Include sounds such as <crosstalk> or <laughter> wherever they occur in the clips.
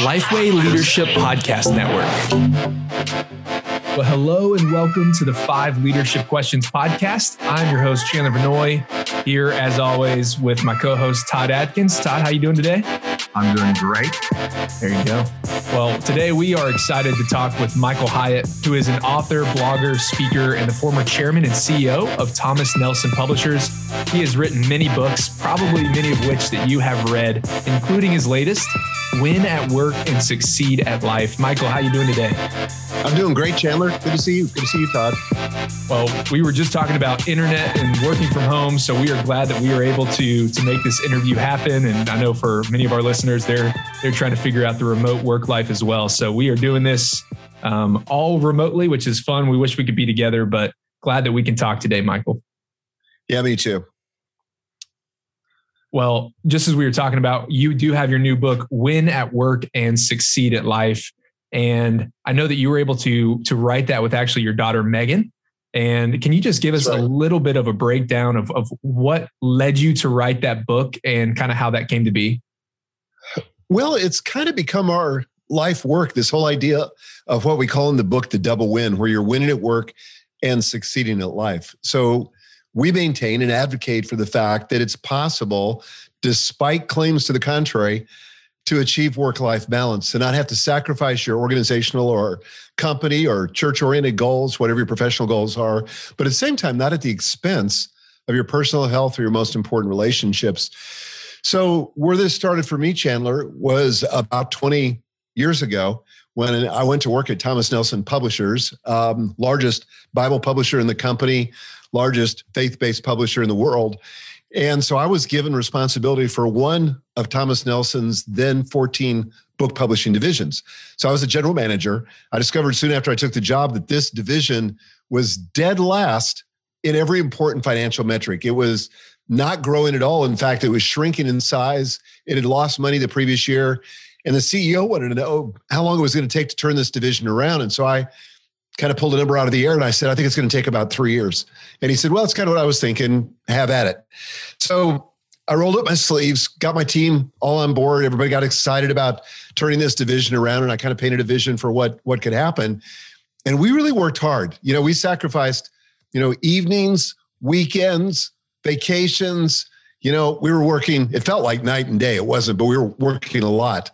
Lifeway Leadership Podcast Network. Well, hello and welcome to the Five Leadership Questions Podcast. I'm your host, Chandler Vannoy, here as always with my co-host Todd Adkins. Todd, how are you doing today? I'm doing great. There you go. Well, today we are excited to talk with Michael Hyatt, who is an author, blogger, speaker, and the former chairman and CEO of Thomas Nelson Publishers. He has written many books, probably many of which that you have read, including his latest, Win at Work and Succeed at Life. Michael, how you doing today? I'm doing great, Chandler. Good to see you. Good to see you, Todd. Well, we were just talking about internet and working from home, so we are glad that we were able to to make this interview happen. And I know for many of our listeners, they're they're trying to figure out the remote work life as well. So we are doing this um, all remotely, which is fun. We wish we could be together, but glad that we can talk today, Michael. Yeah, me too. Well, just as we were talking about, you do have your new book, Win at Work and Succeed at Life. And I know that you were able to to write that with actually your daughter Megan. And can you just give us right. a little bit of a breakdown of, of what led you to write that book and kind of how that came to be? Well, it's kind of become our life work, this whole idea of what we call in the book the double win, where you're winning at work and succeeding at life. So we maintain and advocate for the fact that it's possible, despite claims to the contrary, to achieve work life balance and not have to sacrifice your organizational or company or church oriented goals, whatever your professional goals are, but at the same time, not at the expense of your personal health or your most important relationships. So, where this started for me, Chandler, was about 20 years ago when I went to work at Thomas Nelson Publishers, um, largest Bible publisher in the company, largest faith based publisher in the world. And so I was given responsibility for one of Thomas Nelson's then 14 book publishing divisions. So I was a general manager. I discovered soon after I took the job that this division was dead last in every important financial metric. It was not growing at all. In fact, it was shrinking in size. It had lost money the previous year. And the CEO wanted to know oh, how long it was going to take to turn this division around. And so I kind of pulled a number out of the air and I said, I think it's going to take about three years. And he said, Well, that's kind of what I was thinking. Have at it. So I rolled up my sleeves, got my team all on board. Everybody got excited about turning this division around, and I kind of painted a vision for what what could happen. And we really worked hard. You know, we sacrificed, you know, evenings, weekends, vacations. You know, we were working. It felt like night and day. It wasn't, but we were working a lot.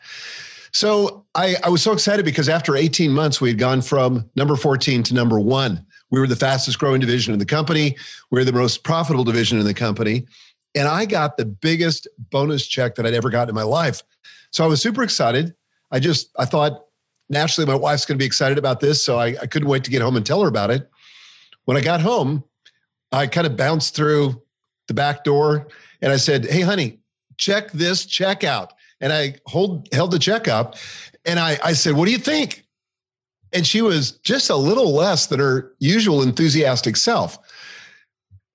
So I, I was so excited because after 18 months, we had gone from number 14 to number one. We were the fastest growing division in the company. We were the most profitable division in the company. And I got the biggest bonus check that I'd ever gotten in my life. So I was super excited. I just, I thought naturally my wife's going to be excited about this. So I, I couldn't wait to get home and tell her about it. When I got home, I kind of bounced through the back door and I said, Hey, honey, check this check out. And I hold, held the check up and I, I said, What do you think? And she was just a little less than her usual enthusiastic self.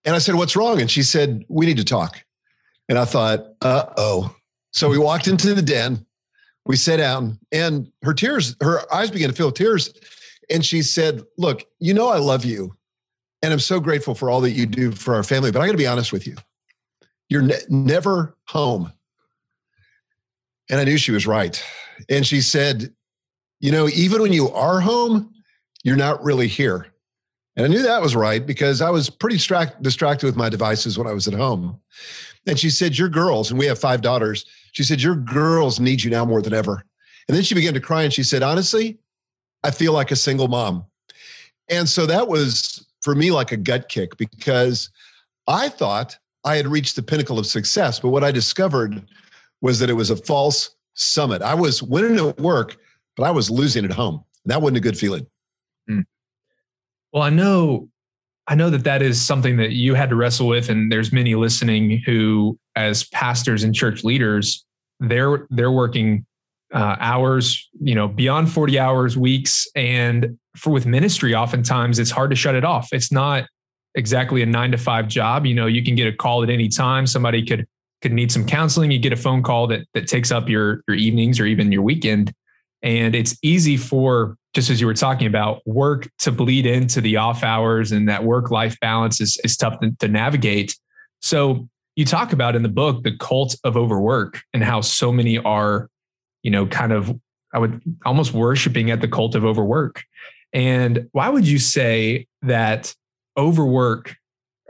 And I said, What's wrong? And she said, We need to talk. And I thought, Uh oh. So we walked into the den, we sat down, and her tears, her eyes began to fill with tears. And she said, Look, you know, I love you. And I'm so grateful for all that you do for our family. But I got to be honest with you. You're ne- never home. And I knew she was right. And she said, You know, even when you are home, you're not really here. And I knew that was right because I was pretty distract- distracted with my devices when I was at home. And she said, Your girls, and we have five daughters, she said, Your girls need you now more than ever. And then she began to cry and she said, Honestly, I feel like a single mom. And so that was for me like a gut kick because I thought I had reached the pinnacle of success. But what I discovered was that it was a false summit. I was winning at work, but I was losing at home. That wasn't a good feeling. Mm. Well, I know, I know that that is something that you had to wrestle with, and there's many listening who, as pastors and church leaders, they're they're working uh, hours, you know, beyond 40 hours, weeks, and for with ministry, oftentimes it's hard to shut it off. It's not exactly a nine to five job. You know, you can get a call at any time. Somebody could could need some counseling. You get a phone call that that takes up your your evenings or even your weekend, and it's easy for just as you were talking about work to bleed into the off hours and that work life balance is, is tough to, to navigate. So you talk about in the book the cult of overwork and how so many are, you know, kind of I would almost worshiping at the cult of overwork. And why would you say that overwork,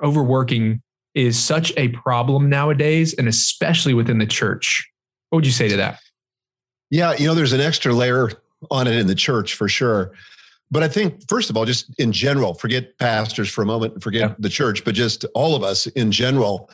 overworking is such a problem nowadays, and especially within the church? What would you say to that? Yeah, you know, there's an extra layer on it in the church for sure. But I think, first of all, just in general, forget pastors for a moment, forget yeah. the church, but just all of us in general,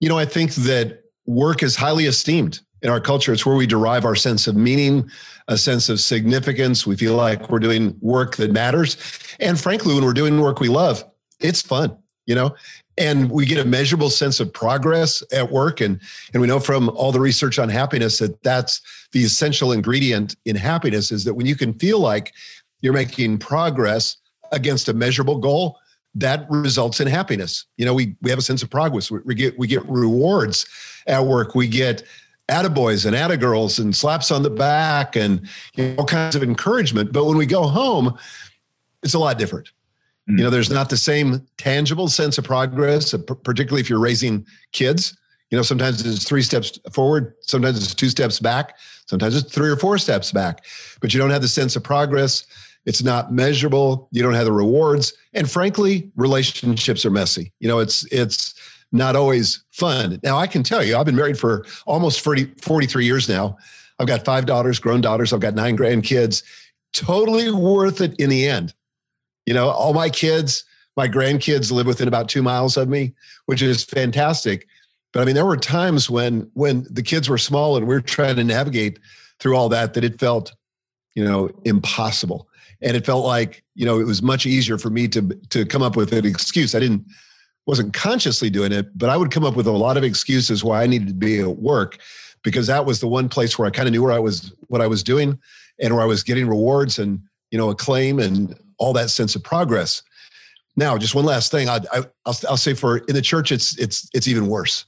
you know, I think that work is highly esteemed in our culture. It's where we derive our sense of meaning, a sense of significance. We feel like we're doing work that matters. And frankly, when we're doing work we love, it's fun, you know? And we get a measurable sense of progress at work. And, and we know from all the research on happiness that that's the essential ingredient in happiness is that when you can feel like you're making progress against a measurable goal, that results in happiness. You know, we we have a sense of progress. We, we get we get rewards at work. We get attaboys and attagirls and slaps on the back and you know, all kinds of encouragement. But when we go home, it's a lot different. Mm. You know, there's not the same tangible sense of progress, particularly if you're raising kids. You know, sometimes it's three steps forward, sometimes it's two steps back, sometimes it's three or four steps back, but you don't have the sense of progress. It's not measurable. You don't have the rewards. And frankly, relationships are messy. You know, it's it's not always fun. Now, I can tell you, I've been married for almost 40, 43 years now. I've got five daughters, grown daughters. I've got nine grandkids. Totally worth it in the end. You know, all my kids, my grandkids live within about two miles of me, which is fantastic. But I mean, there were times when when the kids were small and we are trying to navigate through all that that it felt, you know, impossible and it felt like you know it was much easier for me to to come up with an excuse. I didn't wasn't consciously doing it, but I would come up with a lot of excuses why I needed to be at work because that was the one place where I kind of knew where I was what I was doing and where I was getting rewards and you know acclaim and all that sense of progress. Now, just one last thing, I, I, I'll, I'll say for in the church, it's it's it's even worse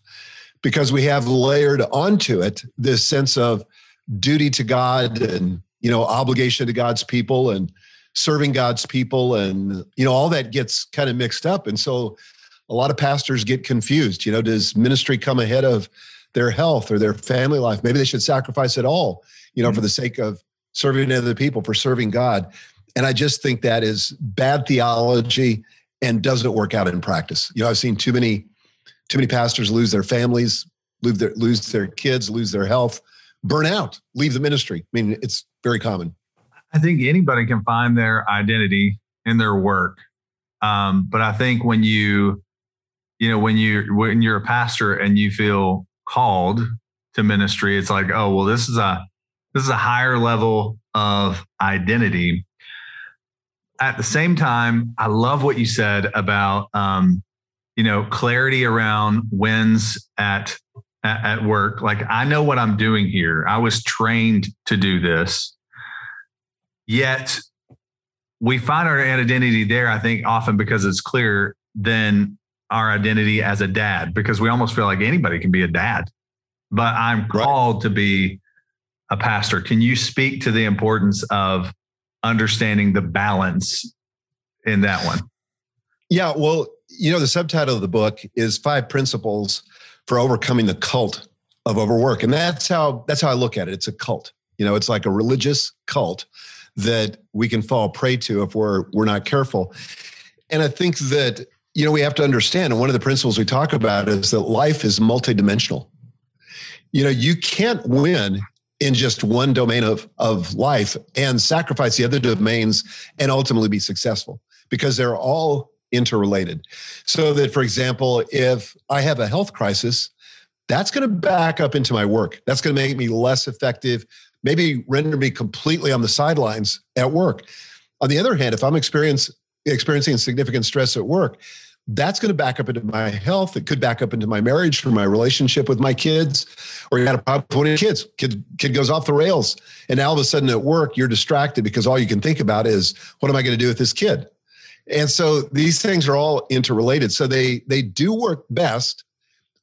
because we have layered onto it this sense of duty to God and you know obligation to God's people and serving God's people and you know all that gets kind of mixed up and so a lot of pastors get confused you know does ministry come ahead of their health or their family life maybe they should sacrifice it all you know mm-hmm. for the sake of serving other people for serving God and I just think that is bad theology and doesn't work out in practice you know I've seen too many too many pastors lose their families lose their lose their kids lose their health burn out leave the ministry I mean it's very common I think anybody can find their identity in their work. Um, but I think when you, you know, when you when you're a pastor and you feel called to ministry, it's like, oh well, this is a this is a higher level of identity. At the same time, I love what you said about um, you know clarity around wins at, at at work. Like I know what I'm doing here. I was trained to do this Yet we find our identity there, I think, often because it's clearer than our identity as a dad, because we almost feel like anybody can be a dad. But I'm called right. to be a pastor. Can you speak to the importance of understanding the balance in that one? Yeah, well, you know, the subtitle of the book is Five Principles for Overcoming the Cult of Overwork. And that's how that's how I look at it. It's a cult. You know, it's like a religious cult that we can fall prey to if we're we're not careful. And I think that you know we have to understand, and one of the principles we talk about is that life is multidimensional. You know, you can't win in just one domain of, of life and sacrifice the other domains and ultimately be successful because they're all interrelated. So that, for example, if I have a health crisis, that's going to back up into my work. That's going to make me less effective, maybe render me completely on the sidelines at work. On the other hand, if I'm experience, experiencing significant stress at work, that's going to back up into my health. It could back up into my marriage or my relationship with my kids, or you got a problem with your kids. Kid, kid goes off the rails. And all of a sudden at work, you're distracted because all you can think about is, what am I going to do with this kid? And so these things are all interrelated. So they they do work best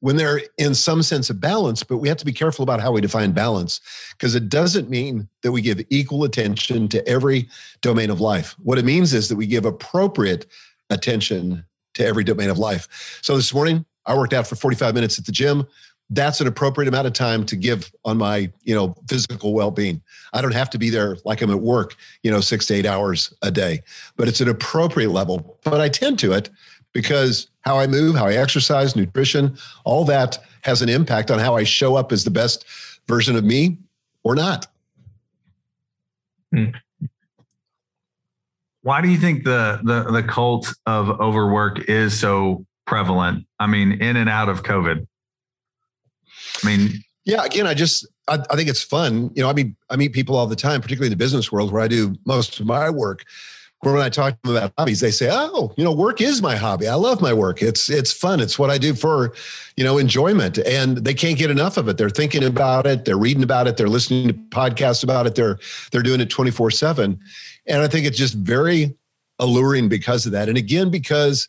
when they're in some sense of balance, but we have to be careful about how we define balance because it doesn't mean that we give equal attention to every domain of life. What it means is that we give appropriate attention to every domain of life. So this morning, I worked out for 45 minutes at the gym. That's an appropriate amount of time to give on my, you know, physical well-being. I don't have to be there like I'm at work, you know, six to eight hours a day, but it's an appropriate level. But I tend to it because how I move, how I exercise, nutrition, all that has an impact on how I show up as the best version of me or not. Hmm. Why do you think the the the cult of overwork is so prevalent? I mean, in and out of COVID. I mean, yeah. Again, I just I, I think it's fun. You know, I mean, I meet people all the time, particularly in the business world where I do most of my work Where when I talk to them about hobbies, they say, "Oh, you know, work is my hobby. I love my work. It's it's fun. It's what I do for, you know, enjoyment." And they can't get enough of it. They're thinking about it. They're reading about it. They're listening to podcasts about it. They're they're doing it twenty four seven, and I think it's just very alluring because of that. And again, because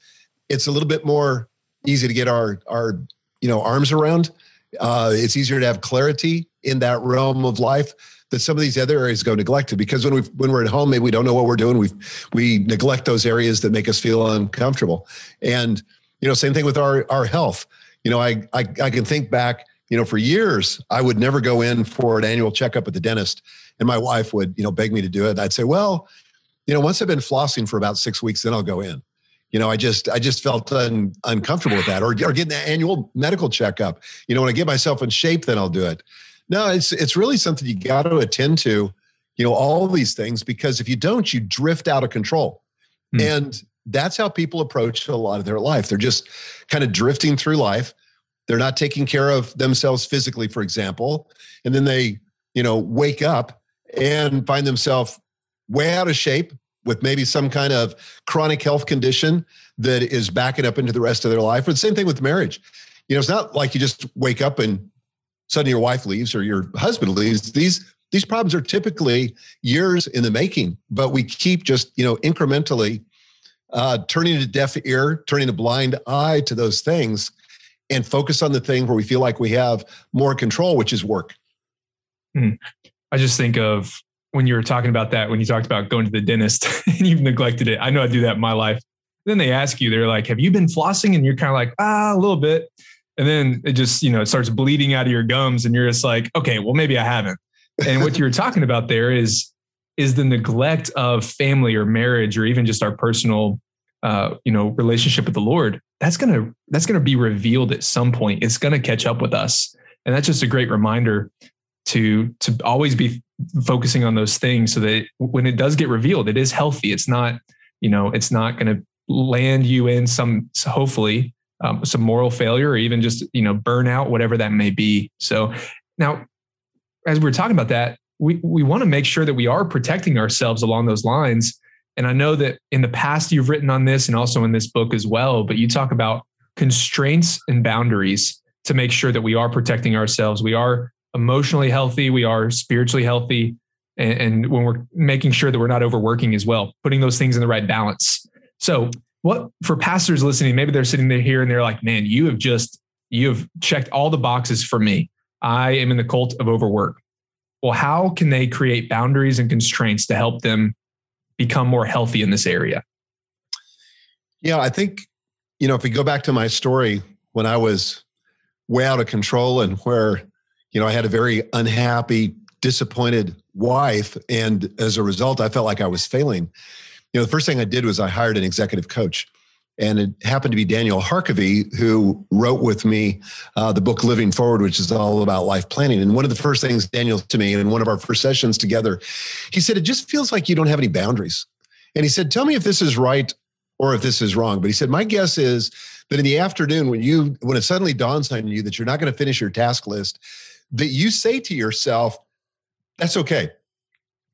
it's a little bit more easy to get our our you know arms around. Uh, it's easier to have clarity in that realm of life that some of these other areas go neglected because when we when we're at home, maybe we don't know what we're doing. We we neglect those areas that make us feel uncomfortable. And you know, same thing with our our health. You know, I I, I can think back. You know, for years I would never go in for an annual checkup at the dentist, and my wife would you know beg me to do it. I'd say, well, you know, once I've been flossing for about six weeks, then I'll go in you know, I just I just felt un, uncomfortable with that, or or getting the annual medical checkup. You know, when I get myself in shape, then I'll do it. No, it's it's really something you got to attend to, you know, all these things because if you don't, you drift out of control. Mm. And that's how people approach a lot of their life. They're just kind of drifting through life. They're not taking care of themselves physically, for example. And then they, you know, wake up and find themselves way out of shape with maybe some kind of chronic health condition that is backing up into the rest of their life. Or the same thing with marriage. You know, it's not like you just wake up and suddenly your wife leaves or your husband leaves these these problems are typically years in the making but we keep just you know incrementally uh, turning a deaf ear turning a blind eye to those things and focus on the thing where we feel like we have more control which is work hmm. I just think of when you were talking about that when you talked about going to the dentist <laughs> and you've neglected it. I know i do that in my life. Then they ask you they're like have you been flossing? And you're kind of like ah a little bit. And then it just you know it starts bleeding out of your gums and you're just like okay well maybe i haven't. And what you were talking about there is is the neglect of family or marriage or even just our personal uh, you know relationship with the lord that's gonna that's gonna be revealed at some point. It's gonna catch up with us. And that's just a great reminder to to always be focusing on those things so that when it does get revealed it is healthy. It's not you know it's not going to land you in some hopefully um, some moral failure or even just you know burnout whatever that may be. So now as we are talking about that we, we want to make sure that we are protecting ourselves along those lines. And i know that in the past you've written on this and also in this book as well but you talk about constraints and boundaries to make sure that we are protecting ourselves. We are emotionally healthy we are spiritually healthy and, and when we're making sure that we're not overworking as well putting those things in the right balance so what for pastors listening, maybe they're sitting there here and they're like, man, you have just, you have checked all the boxes for me. I am in the cult of overwork. Well, how can they create boundaries and constraints to help them become more healthy in this area? Yeah, I think, you know, if we go back to my story when I was way out of control and where, you know, I had a very unhappy, disappointed wife. And as a result, I felt like I was failing you know, the first thing I did was I hired an executive coach. And it happened to be Daniel Harkavy who wrote with me uh, the book Living Forward, which is all about life planning. And one of the first things Daniel to me in one of our first sessions together, he said, It just feels like you don't have any boundaries. And he said, Tell me if this is right or if this is wrong. But he said, My guess is that in the afternoon, when you when it suddenly dawns on you that you're not going to finish your task list, that you say to yourself, That's okay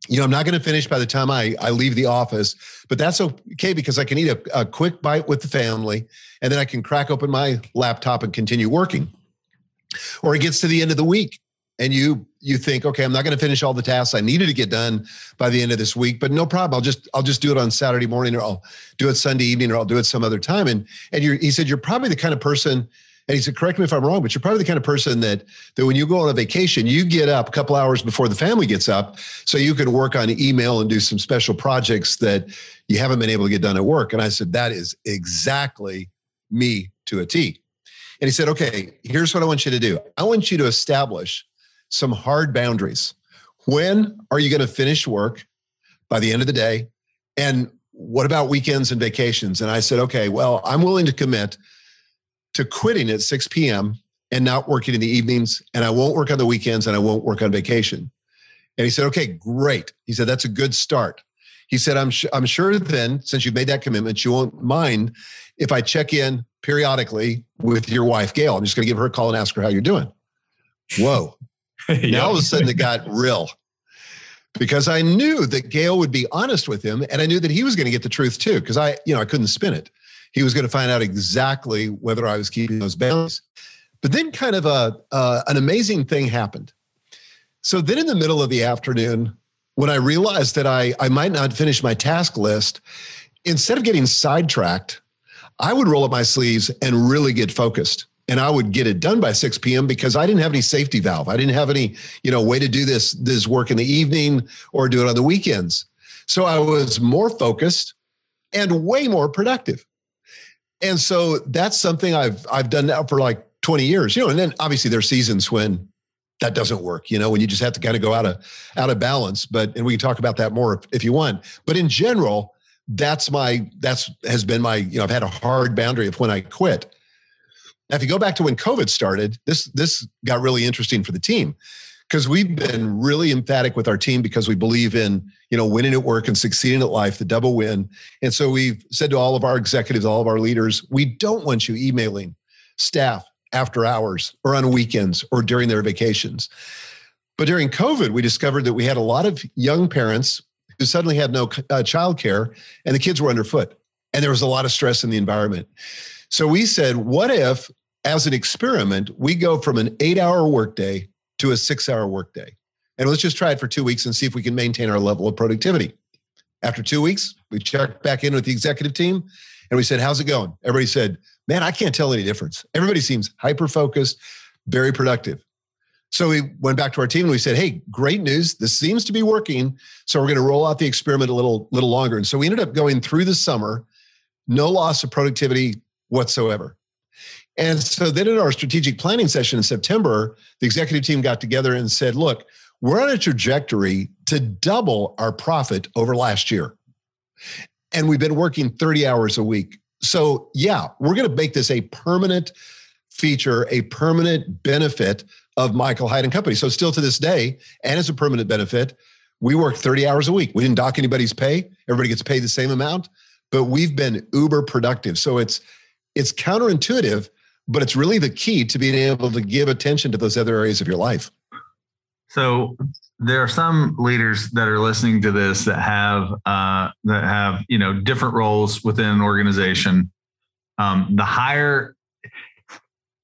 you know, I'm not going to finish by the time I, I leave the office, but that's okay because I can eat a, a quick bite with the family and then I can crack open my laptop and continue working. Or it gets to the end of the week and you you think, okay, I'm not going to finish all the tasks I needed to get done by the end of this week, but no problem. I'll just I'll just do it on Saturday morning or I'll do it Sunday evening or I'll do it some other time. And and you he said you're probably the kind of person and he said, correct me if I'm wrong, but you're probably the kind of person that that when you go on a vacation, you get up a couple hours before the family gets up so you can work on email and do some special projects that you haven't been able to get done at work. And I said, that is exactly me to a T. And he said, okay, here's what I want you to do. I want you to establish some hard boundaries. When are you going to finish work by the end of the day? And what about weekends and vacations? And I said, okay, well, I'm willing to commit to quitting at 6 p.m. and not working in the evenings. And I won't work on the weekends and I won't work on vacation. And he said, okay, great. He said, that's a good start. He said, I'm, I'm sure then, since you've made that commitment, you won't mind if I check in periodically with your wife, Gail. I'm just going to give her a call and ask her how you're doing. Whoa. <laughs> Now all of a sudden it got real because I knew that Gail would be honest with him and I knew that he was going to get the truth too because I, you know, I couldn't spin it. He was going to find out exactly whether I was keeping those boundaries. But then kind of a uh, an amazing thing happened. So then in the middle of the afternoon, when I realized that I I might not finish my task list, instead of getting sidetracked, I would roll up my sleeves and really get focused and I would get it done by 6 p.m. because I didn't have any safety valve. I didn't have any, you know, way to do this this work in the evening or do it on the weekends. So I was more focused and way more productive. And so that's something I've I've done now for like 20 years, you know, and then obviously there's seasons when that doesn't work, you know, when you just have to kind of go out of out of balance. But and we can talk about that more if, if you want. But in general, that's my that's has been my, you know, I've had a hard boundary of when I quit now, if you go back to when COVID started, this this got really interesting for the team because we've been really emphatic with our team because we believe in you know winning at work and succeeding at life, the double win. And so we've said to all of our executives, all of our leaders, we don't want you emailing staff after hours or on weekends or during their vacations. But during COVID, we discovered that we had a lot of young parents who suddenly had no uh, childcare and the kids were underfoot. And there was a lot of stress in the environment. So we said, what if, as an experiment, we go from an eight hour workday to a six hour workday? And let's just try it for two weeks and see if we can maintain our level of productivity. After two weeks, we checked back in with the executive team and we said, How's it going? Everybody said, Man, I can't tell any difference. Everybody seems hyper focused, very productive. So we went back to our team and we said, "Hey, great news! This seems to be working. So we're going to roll out the experiment a little, little longer." And so we ended up going through the summer, no loss of productivity whatsoever. And so then in our strategic planning session in September, the executive team got together and said, look, we're on a trajectory to double our profit over last year. And we've been working 30 hours a week. So, yeah, we're going to make this a permanent feature, a permanent benefit of Michael Hyatt and Company. So, still to this day, and as a permanent benefit, we work 30 hours a week. We didn't dock anybody's pay. Everybody gets paid the same amount, but we've been uber productive. So, it's it's counterintuitive, but it's really the key to being able to give attention to those other areas of your life. So there are some leaders that are listening to this that have uh, that have you know different roles within an organization. Um, the higher,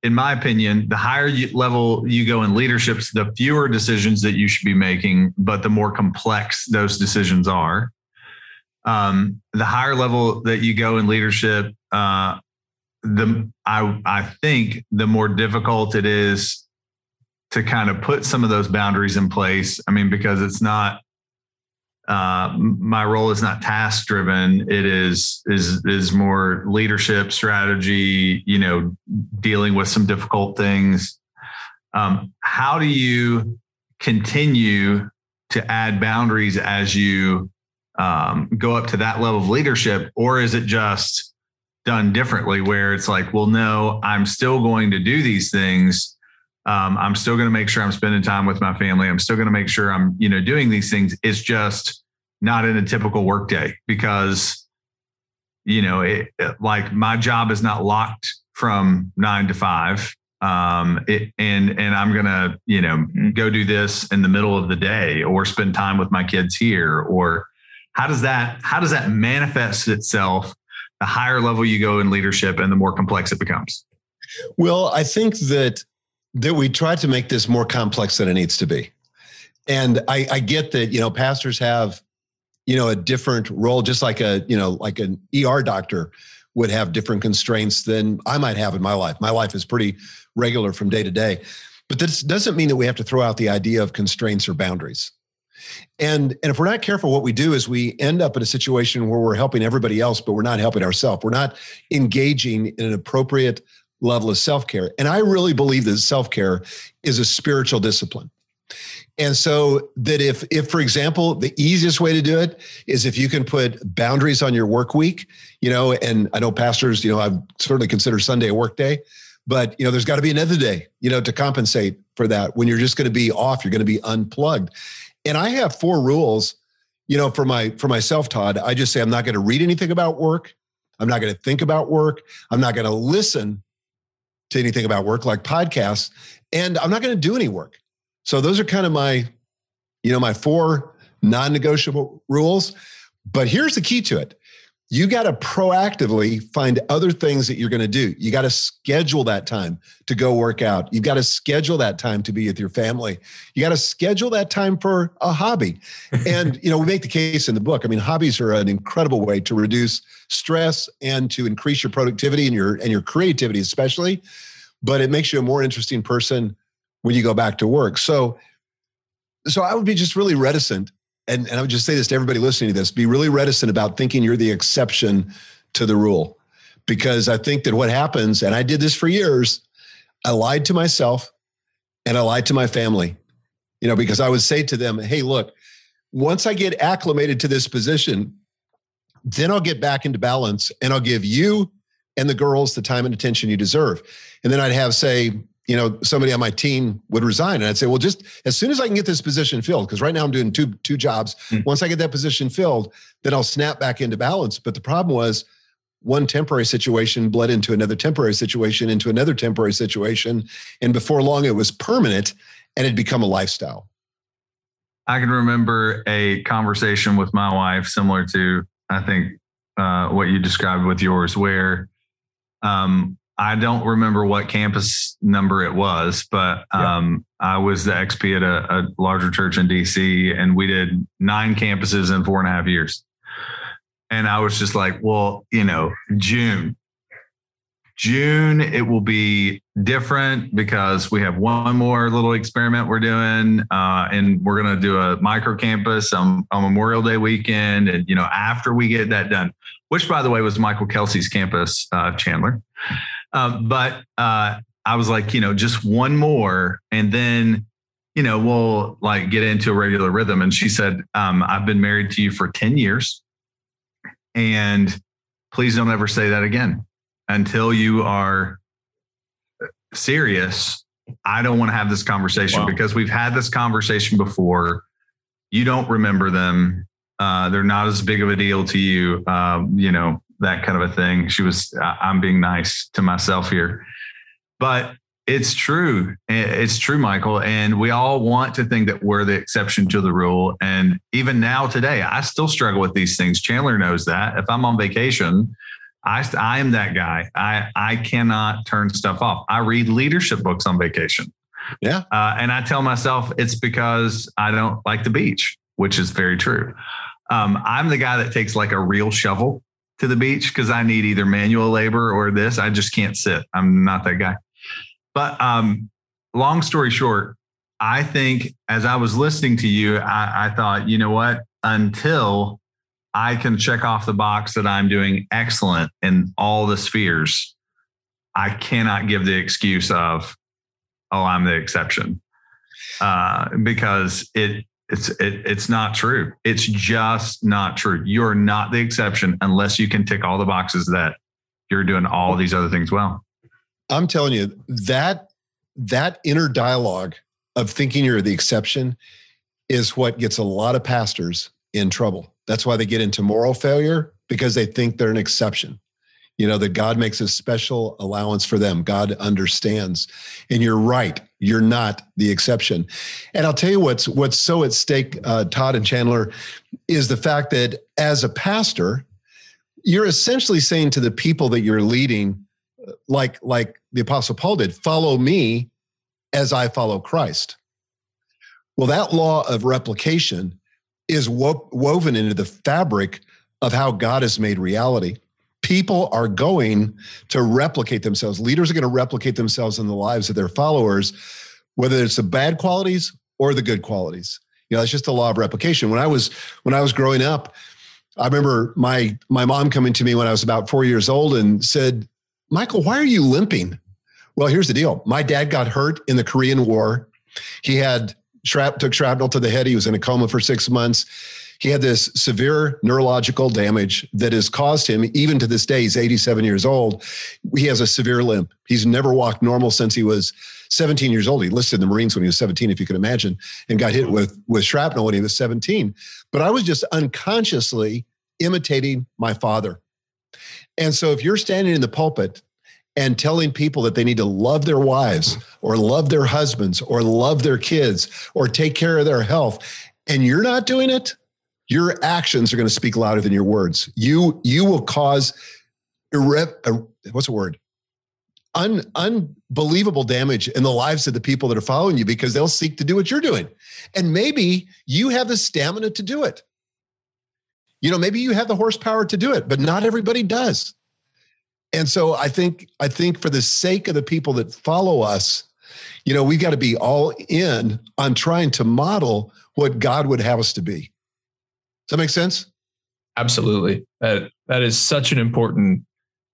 in my opinion, the higher you, level you go in leaderships, the fewer decisions that you should be making, but the more complex those decisions are. Um, the higher level that you go in leadership, uh, the I I think the more difficult it is to kind of put some of those boundaries in place. I mean, because it's not uh, my role is not task driven. It is is is more leadership strategy. You know, dealing with some difficult things. Um, how do you continue to add boundaries as you um, go up to that level of leadership, or is it just done differently where it's like, well, no, I'm still going to do these things. Um, I'm still going to make sure I'm spending time with my family. I'm still going to make sure I'm, you know, doing these things. It's just not in a typical workday because, you know, it, it, like my job is not locked from nine to five. Um, it, and and I'm gonna, you know, go do this in the middle of the day or spend time with my kids here. Or how does that how does that manifest itself the higher level you go in leadership and the more complex it becomes? Well, I think that that we try to make this more complex than it needs to be. And I, I get that, you know, pastors have, you know, a different role, just like a, you know, like an ER doctor would have different constraints than I might have in my life. My life is pretty regular from day to day. But this doesn't mean that we have to throw out the idea of constraints or boundaries. And, and if we're not careful, what we do is we end up in a situation where we're helping everybody else, but we're not helping ourselves. We're not engaging in an appropriate level of self care. And I really believe that self care is a spiritual discipline. And so that if, if for example, the easiest way to do it is if you can put boundaries on your work week, you know, and I know pastors, you know, I certainly consider Sunday a work day, but you know, there's got to be another day, you know, to compensate for that. When you're just going to be off, you're going to be unplugged. And I have four rules, you know, for my for myself, Todd. I just say I'm not going to read anything about work. I'm not going to think about work. I'm not going to listen to anything about work like podcasts, and I'm not going to do any work. So those are kind of my, you know, my four non-negotiable rules. But here's the key to it. You got to proactively find other things that you're going to do. You got to schedule that time to go work out. You've got to schedule that time to be with your family. You got to schedule that time for a hobby. <laughs> and, you know, we make the case in the book. I mean, hobbies are an incredible way to reduce stress and to increase your productivity and your and your creativity especially, but it makes you a more interesting person when you go back to work. So, so I would be just really reticent, and, and I would just say this to everybody listening to this: be really reticent about thinking you're the exception to the rule, because I think that what happens, and I did this for years, I lied to myself, and I lied to my family, you know, because I would say to them, "Hey, look, once I get acclimated to this position." Then I'll get back into balance and I'll give you and the girls the time and attention you deserve. And then I'd have, say, you know, somebody on my team would resign. And I'd say, well, just as soon as I can get this position filled, because right now I'm doing two, two jobs. Mm. Once I get that position filled, then I'll snap back into balance. But the problem was one temporary situation bled into another temporary situation, into another temporary situation. And before long, it was permanent and it become a lifestyle. I can remember a conversation with my wife similar to, I think, uh, what you described with yours, where um, I don't remember what campus number it was, but um, yeah. I was the XP at a, a, larger church in DC, and we did nine campuses in four and a half years. And I was just like, well, you know, June, June, it will be different because we have one more little experiment we're doing, uh, and we're going to do a micro campus on, on Memorial Day weekend. And, you know, after we get that done, which by the way was Michael Kelsey's campus, uh, Chandler. Um, but uh, I was like, you know, just one more, and then, you know, we'll like get into a regular rhythm. And she said, um, I've been married to you for 10 years. And please don't ever say that again until you are serious. I don't want to have this conversation wow. because we've had this conversation before. You don't remember them. Uh, they're not as big of a deal to you. Um, you know, that kind of a thing. She was, I'm being nice to myself here, but it's true. It's true, Michael. And we all want to think that we're the exception to the rule. And even now, today, I still struggle with these things. Chandler knows that. If I'm on vacation, I, I am that guy. I, I cannot turn stuff off. I read leadership books on vacation. Yeah. Uh, and I tell myself it's because I don't like the beach, which is very true. Um, I'm the guy that takes like a real shovel to the beach because I need either manual labor or this. I just can't sit. I'm not that guy. But um, long story short, I think as I was listening to you, I, I thought, you know what? Until I can check off the box that I'm doing excellent in all the spheres, I cannot give the excuse of, oh, I'm the exception. Uh, because it it's it, it's not true. It's just not true. You're not the exception unless you can tick all the boxes that you're doing all these other things well. I'm telling you that that inner dialogue of thinking you're the exception is what gets a lot of pastors in trouble. That's why they get into moral failure because they think they're an exception you know that god makes a special allowance for them. God understands. And you're right. You're not the exception. And i'll tell you what's what's so at stake uh, todd and chandler is the fact that as a pastor you're essentially saying to the people that you're leading like like the apostle paul did follow me as i follow christ. Well that law of replication is wo- woven into the fabric of how god has made reality people are going to replicate themselves. Leaders are going to replicate themselves in the lives of their followers, whether it's the bad qualities or the good qualities. You know, it's just the law of replication. When I was when I was growing up, I remember my my mom coming to me when I was about four years old and said, "Michael, why are you limping?" Well, here's the deal. My dad got hurt in the Korean War. He had shrap, took shrapnel to the head. He was in a coma for six months. He had this severe neurological damage that has caused him, even to this day, he's 87 years old. He has a severe limp. He's never walked normal since he was 17 years old. He listed the Marines when he was 17, if you can imagine, and got hit with, with shrapnel when he was 17. But I was just unconsciously imitating my father. And so if you're standing in the pulpit and telling people that they need to love their wives or love their husbands or love their kids or take care of their health and you're not doing it your actions are going to speak louder than your words. You you will cause irre- uh, what's the word? Un, unbelievable damage in the lives of the people that are following you because they'll seek to do what you're doing. And maybe you have the stamina to do it. You know maybe you have the horsepower to do it but not everybody does. And so I think I think for the sake of the people that follow us, you know, we've got to be all in on trying to model what God would have us to be. Does that make sense? Absolutely. That that is such an important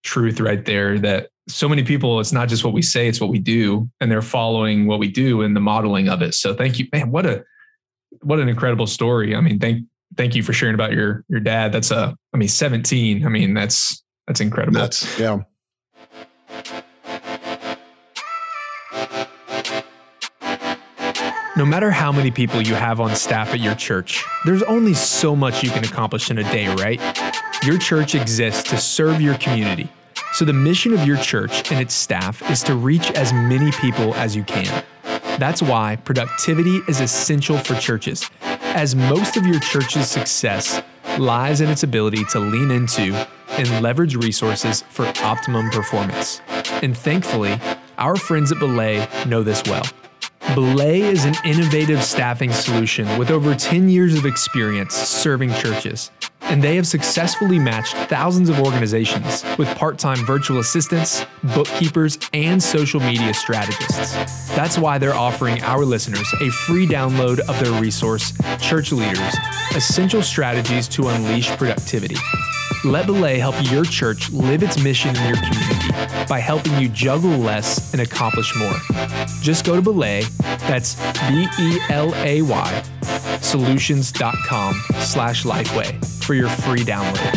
truth right there that so many people it's not just what we say it's what we do and they're following what we do and the modeling of it so thank you man what a what an incredible story i mean thank thank you for sharing about your your dad that's a i mean 17 i mean that's that's incredible. That's yeah. No matter how many people you have on staff at your church, there's only so much you can accomplish in a day, right? Your church exists to serve your community. So the mission of your church and its staff is to reach as many people as you can. That's why productivity is essential for churches, as most of your church's success lies in its ability to lean into and leverage resources for optimum performance. And thankfully, our friends at Belay know this well. Belay is an innovative staffing solution with over 10 years of experience serving churches, and they have successfully matched thousands of organizations with part time virtual assistants, bookkeepers, and social media strategists. That's why they're offering our listeners a free download of their resource, Church Leaders Essential Strategies to Unleash Productivity. Let Belay help your church live its mission in your community by helping you juggle less and accomplish more. Just go to Belay, that's B-E-L-A-Y, solutions.com slash lifeway for your free download.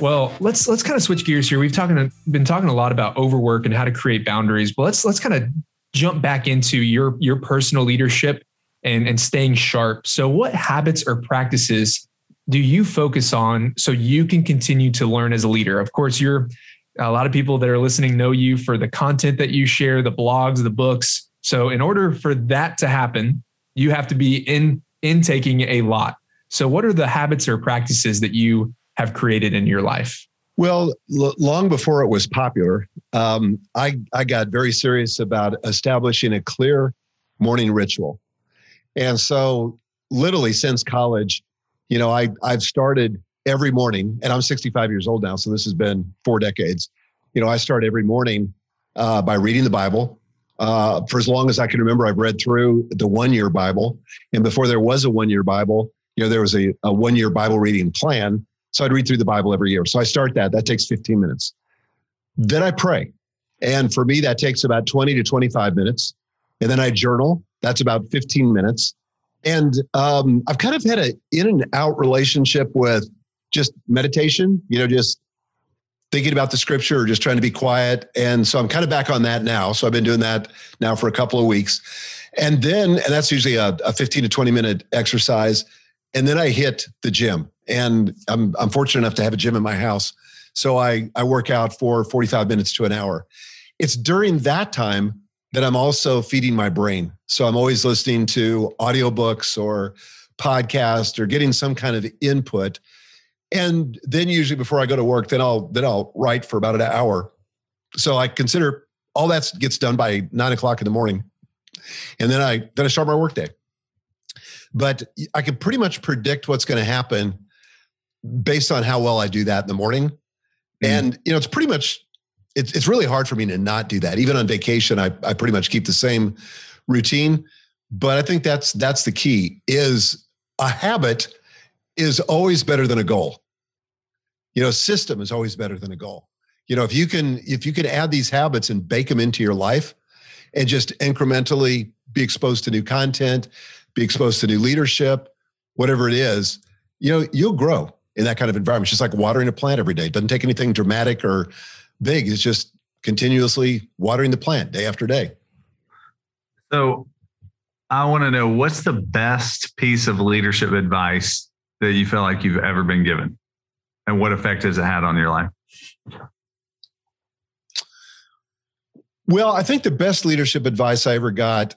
Well, let's let's kind of switch gears here. We've talking been talking a lot about overwork and how to create boundaries, but let's let's kind of jump back into your your personal leadership and and staying sharp. So what habits or practices do you focus on so you can continue to learn as a leader? Of course, you're a lot of people that are listening know you for the content that you share, the blogs, the books. So in order for that to happen, you have to be in intaking a lot. So what are the habits or practices that you have created in your life? Well, l- long before it was popular, um, I, I got very serious about establishing a clear morning ritual. And so, literally, since college, you know, I, I've started every morning, and I'm 65 years old now, so this has been four decades. You know, I start every morning uh, by reading the Bible. Uh, for as long as I can remember, I've read through the one year Bible. And before there was a one year Bible, you know, there was a, a one year Bible reading plan. So I'd read through the Bible every year. So I start that. That takes 15 minutes. Then I pray. And for me, that takes about 20 to 25 minutes. And then I journal. That's about 15 minutes. And um, I've kind of had an in and out relationship with just meditation, you know, just thinking about the scripture or just trying to be quiet. And so I'm kind of back on that now. So I've been doing that now for a couple of weeks. And then, and that's usually a, a 15 to 20 minute exercise. And then I hit the gym. And I'm, I'm fortunate enough to have a gym in my house. So I, I work out for 45 minutes to an hour. It's during that time that I'm also feeding my brain. So I'm always listening to audiobooks or podcast or getting some kind of input. And then usually before I go to work, then I'll then I'll write for about an hour. So I consider all that gets done by nine o'clock in the morning. And then I then I start my workday. But I can pretty much predict what's going to happen based on how well I do that in the morning. Mm. And you know, it's pretty much it's it's really hard for me to not do that. Even on vacation, I I pretty much keep the same routine. But I think that's that's the key is a habit is always better than a goal. You know, system is always better than a goal. You know, if you can if you can add these habits and bake them into your life and just incrementally be exposed to new content, be exposed to new leadership, whatever it is, you know, you'll grow in that kind of environment. It's just like watering a plant every day. It doesn't take anything dramatic or big. It's just continuously watering the plant day after day. So I want to know what's the best piece of leadership advice that you feel like you've ever been given? And what effect has it had on your life? Well, I think the best leadership advice I ever got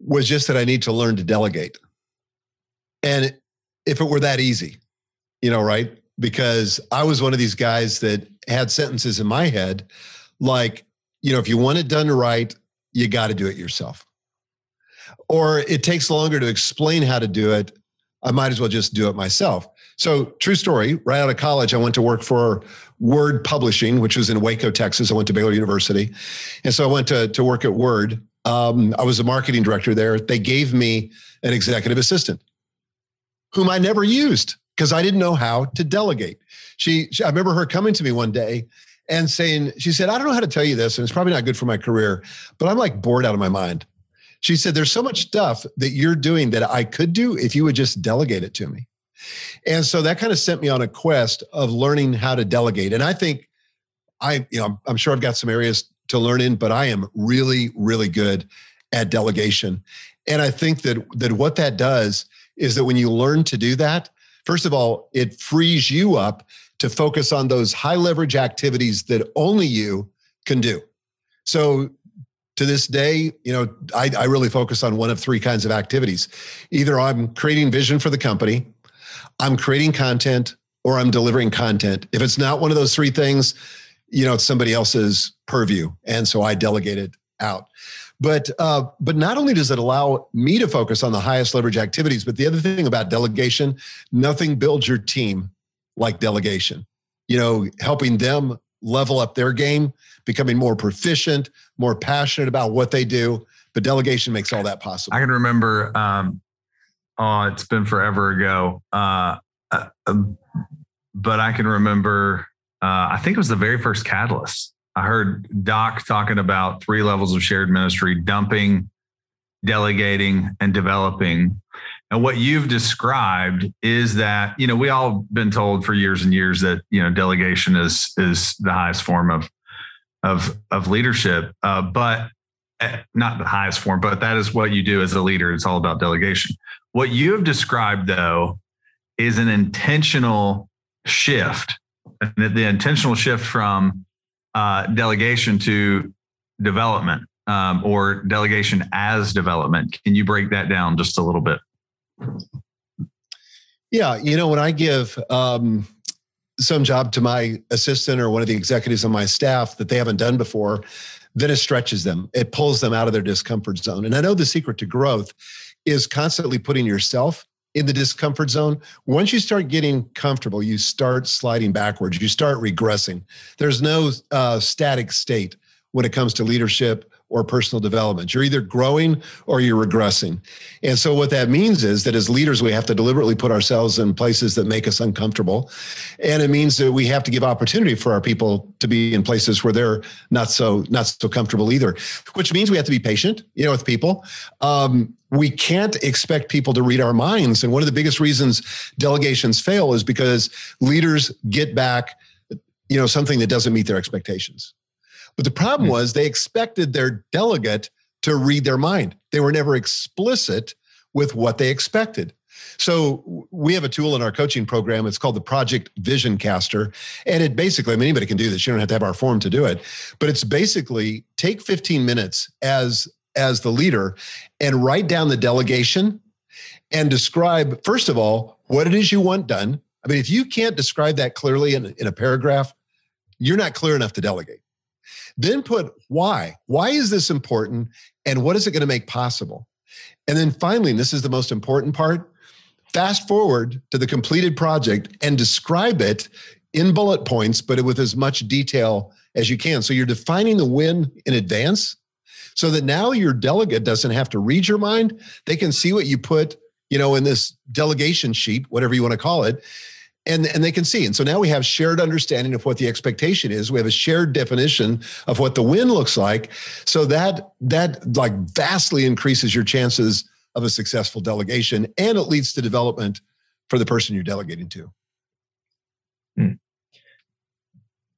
was just that I need to learn to delegate. And if it were that easy, you know, right? Because I was one of these guys that had sentences in my head like, you know, if you want it done right, you got to do it yourself or it takes longer to explain how to do it, I might as well just do it myself. So, true story, right out of college, I went to work for Word Publishing, which was in Waco, Texas. I went to Baylor University. And so I went to, to work at Word. Um, I was a marketing director there. They gave me an executive assistant whom I never used because I didn't know how to delegate. She, she, I remember her coming to me one day and saying, she said, I don't know how to tell you this, and it's probably not good for my career, but I'm like bored out of my mind. She said, There's so much stuff that you're doing that I could do if you would just delegate it to me. And so that kind of sent me on a quest of learning how to delegate. And I think I, you know, I'm sure I've got some areas to learn in, but I am really, really good at delegation. And I think that that what that does is that when you learn to do that, first of all, it frees you up to focus on those high leverage activities that only you can do. So to this day, you know, I, I really focus on one of three kinds of activities. Either I'm creating vision for the company, I'm creating content, or I'm delivering content. If it's not one of those three things, you know, it's somebody else's purview. And so I delegate it out. But uh, but not only does it allow me to focus on the highest leverage activities, but the other thing about delegation, nothing builds your team like delegation. You know, helping them level up their game, becoming more proficient, more passionate about what they do. But delegation makes all that possible. I can remember, um, oh, it's been forever ago. Uh, uh, um, but I can remember, uh, I think it was the very first Catalyst. I heard Doc talking about three levels of shared ministry dumping, delegating, and developing. And what you've described is that, you know, we all been told for years and years that, you know, delegation is is the highest form of of of leadership. Uh, but eh, not the highest form, but that is what you do as a leader. It's all about delegation. What you have described though is an intentional shift. And the intentional shift from uh, delegation to development um, or delegation as development. Can you break that down just a little bit? Yeah, you know, when I give um, some job to my assistant or one of the executives on my staff that they haven't done before, then it stretches them. It pulls them out of their discomfort zone. And I know the secret to growth is constantly putting yourself in the discomfort zone. Once you start getting comfortable, you start sliding backwards, you start regressing. There's no uh, static state when it comes to leadership or personal development. You're either growing or you're regressing. And so, what that means is that as leaders, we have to deliberately put ourselves in places that make us uncomfortable. And it means that we have to give opportunity for our people to be in places where they're not so not so comfortable either, which means we have to be patient, you know, with people. Um, we can't expect people to read our minds. And one of the biggest reasons delegations fail is because leaders get back, you know, something that doesn't meet their expectations. But the problem hmm. was they expected their delegate to read their mind. They were never explicit with what they expected. So we have a tool in our coaching program. It's called the Project Vision Caster. And it basically, I mean, anybody can do this. You don't have to have our form to do it. But it's basically take 15 minutes as as the leader and write down the delegation and describe, first of all, what it is you want done. I mean, if you can't describe that clearly in, in a paragraph, you're not clear enough to delegate. Then put why. Why is this important? And what is it going to make possible? And then finally, and this is the most important part, fast forward to the completed project and describe it in bullet points, but with as much detail as you can. So you're defining the win in advance so that now your delegate doesn't have to read your mind. They can see what you put you know, in this delegation sheet, whatever you want to call it. And, and they can see. And so now we have shared understanding of what the expectation is. We have a shared definition of what the win looks like. So that that like vastly increases your chances of a successful delegation and it leads to development for the person you're delegating to. Hmm.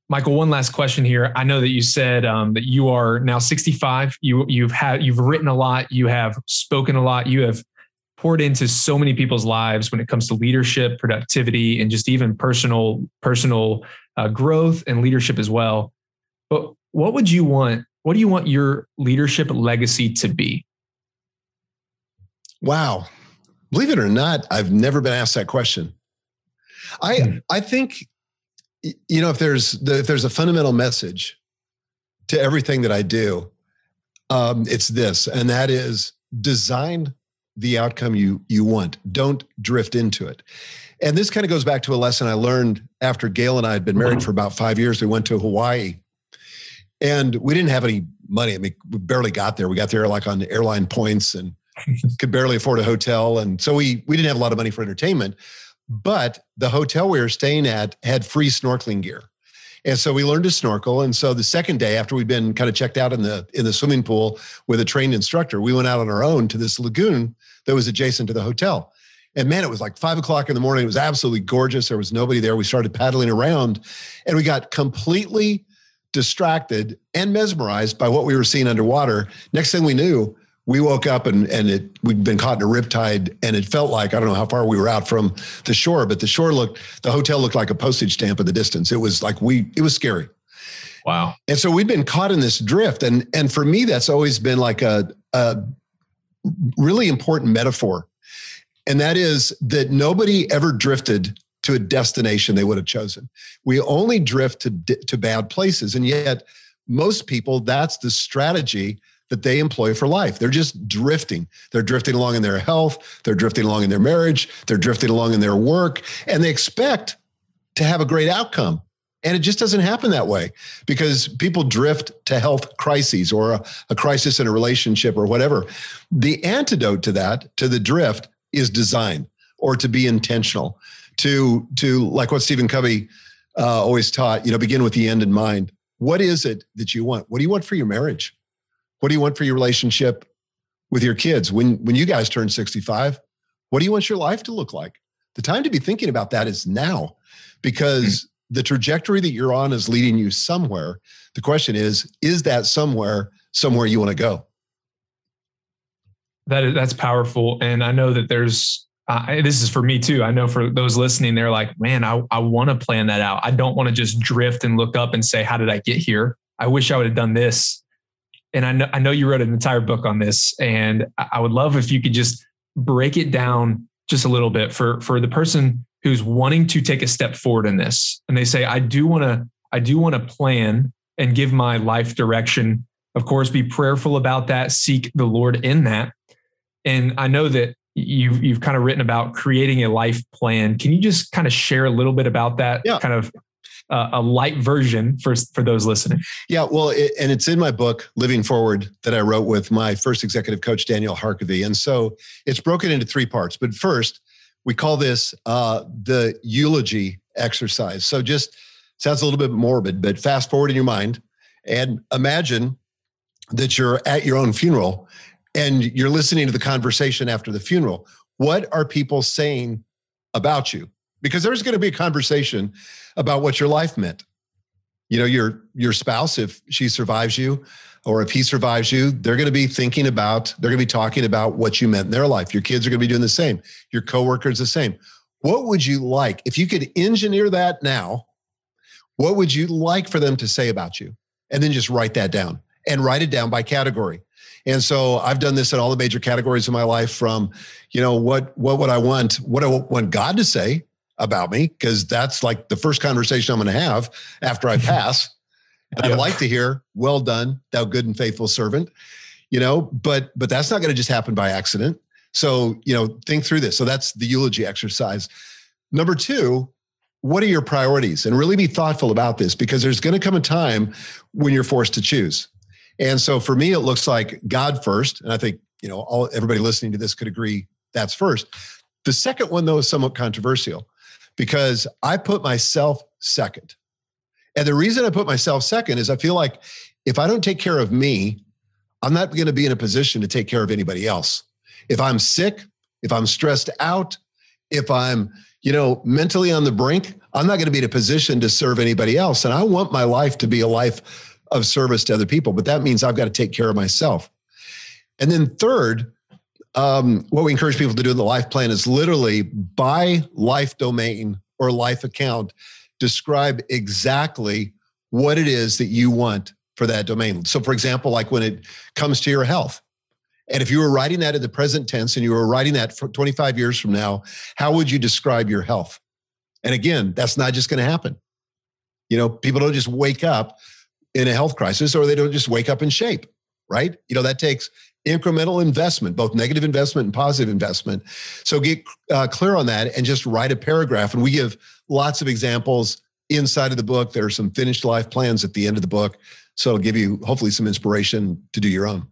Michael, one last question here. I know that you said um, that you are now 65. You you've had you've written a lot. You have spoken a lot. You have poured into so many people's lives when it comes to leadership, productivity, and just even personal personal uh, growth and leadership as well. But what would you want? What do you want your leadership legacy to be? Wow, believe it or not, I've never been asked that question. I hmm. I think you know, if there's the, if there's a fundamental message to everything that I do, um, it's this, and that is design the outcome you you want. Don't drift into it. And this kind of goes back to a lesson I learned after Gail and I had been married mm-hmm. for about five years. We went to Hawaii, and we didn't have any money. I mean, we barely got there. We got there like on airline points and <laughs> could barely afford a hotel, and so we we didn't have a lot of money for entertainment. But the hotel we were staying at had free snorkeling gear. And so we learned to snorkel. And so the second day after we'd been kind of checked out in the in the swimming pool with a trained instructor, we went out on our own to this lagoon that was adjacent to the hotel. And man, it was like five o'clock in the morning. It was absolutely gorgeous. There was nobody there. We started paddling around and we got completely distracted and mesmerized by what we were seeing underwater. Next thing we knew, we woke up and and it we'd been caught in a riptide and it felt like I don't know how far we were out from the shore, but the shore looked the hotel looked like a postage stamp in the distance. It was like we it was scary. Wow. And so we'd been caught in this drift. And and for me, that's always been like a, a really important metaphor. And that is that nobody ever drifted to a destination they would have chosen. We only drift to, to bad places. And yet, most people, that's the strategy that they employ for life. They're just drifting. They're drifting along in their health, they're drifting along in their marriage, they're drifting along in their work, and they expect to have a great outcome. And it just doesn't happen that way because people drift to health crises or a, a crisis in a relationship or whatever. The antidote to that, to the drift, is design or to be intentional, to to like what Stephen Covey uh, always taught. You know, begin with the end in mind. What is it that you want? What do you want for your marriage? What do you want for your relationship with your kids when when you guys turn 65? What do you want your life to look like? The time to be thinking about that is now because. The trajectory that you're on is leading you somewhere. The question is, is that somewhere somewhere you want to go? That is, that's powerful. And I know that there's uh, this is for me too. I know for those listening, they're like, man, I, I want to plan that out. I don't want to just drift and look up and say, how did I get here? I wish I would have done this and I know, I know you wrote an entire book on this, and I would love if you could just break it down just a little bit for for the person who's wanting to take a step forward in this, and they say, I do want to, I do want to plan and give my life direction. Of course, be prayerful about that, seek the Lord in that, and I know that you've you've kind of written about creating a life plan. Can you just kind of share a little bit about that? Yeah. Kind of uh, a light version for for those listening. Yeah, well, it, and it's in my book Living Forward that I wrote with my first executive coach Daniel Harkavy, and so it's broken into three parts. But first, we call this uh, the eulogy exercise. So just sounds a little bit morbid, but fast forward in your mind and imagine that you're at your own funeral and you're listening to the conversation after the funeral. What are people saying about you? because there's going to be a conversation about what your life meant. You know, your your spouse, if she survives you, or if he survives you, they're going to be thinking about, they're going to be talking about what you meant in their life. Your kids are going to be doing the same. Your coworkers the same. What would you like if you could engineer that now? What would you like for them to say about you? And then just write that down and write it down by category. And so I've done this in all the major categories of my life from, you know, what what would I want? What I want God to say? about me because that's like the first conversation I'm going to have after I <laughs> pass. And I'd like to hear, "Well done, thou good and faithful servant." You know, but but that's not going to just happen by accident. So you know, think through this. So that's the eulogy exercise. Number two, what are your priorities? And really be thoughtful about this because there's going to come a time when you're forced to choose. And so for me, it looks like God first, and I think you know all everybody listening to this could agree That's first. The second one, though, is somewhat controversial because I put myself second. And the reason I put myself second is I feel like if I don't take care of me, I'm not going to be in a position to take care of anybody else. If I'm sick, if I'm stressed out, if I'm, you know, mentally on the brink, I'm not going to be in a position to serve anybody else. And I want my life to be a life of service to other people, but that means I've got to take care of myself. And then third, um, what we encourage people to do in the life plan is literally by life domain or life account, describe exactly what it is that you want for that domain. So, for example, like when it comes to your health, and if you were writing that in the present tense and you were writing that for 25 years from now, how would you describe your health? And again, that's not just going to happen. You know, people don't just wake up in a health crisis or they don't just wake up in shape, right? You know, that takes incremental investment, both negative investment and positive investment. So get uh, clear on that and just write a paragraph. And we give lots of examples inside of the book. There are some finished life plans at the end of the book. So it'll give you hopefully some inspiration to do your own.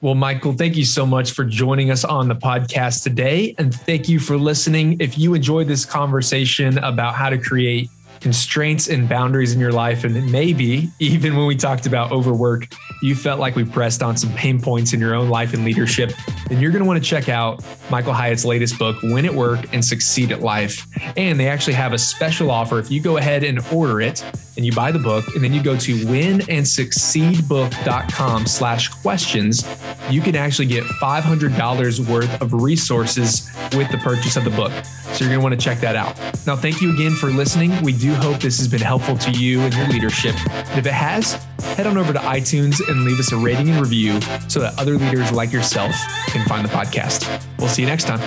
Well, Michael, thank you so much for joining us on the podcast today. And thank you for listening. If you enjoyed this conversation about how to create constraints and boundaries in your life. And maybe even when we talked about overwork, you felt like we pressed on some pain points in your own life and leadership, then you're going to want to check out Michael Hyatt's latest book, Win at Work and Succeed at Life. And they actually have a special offer. If you go ahead and order it and you buy the book, and then you go to winandsucceedbook.com slash questions, you can actually get $500 worth of resources with the purchase of the book. So you're going to want to check that out. Now, thank you again for listening. We do hope this has been helpful to you and your leadership. And if it has, head on over to iTunes and leave us a rating and review so that other leaders like yourself can find the podcast. We'll see you next time.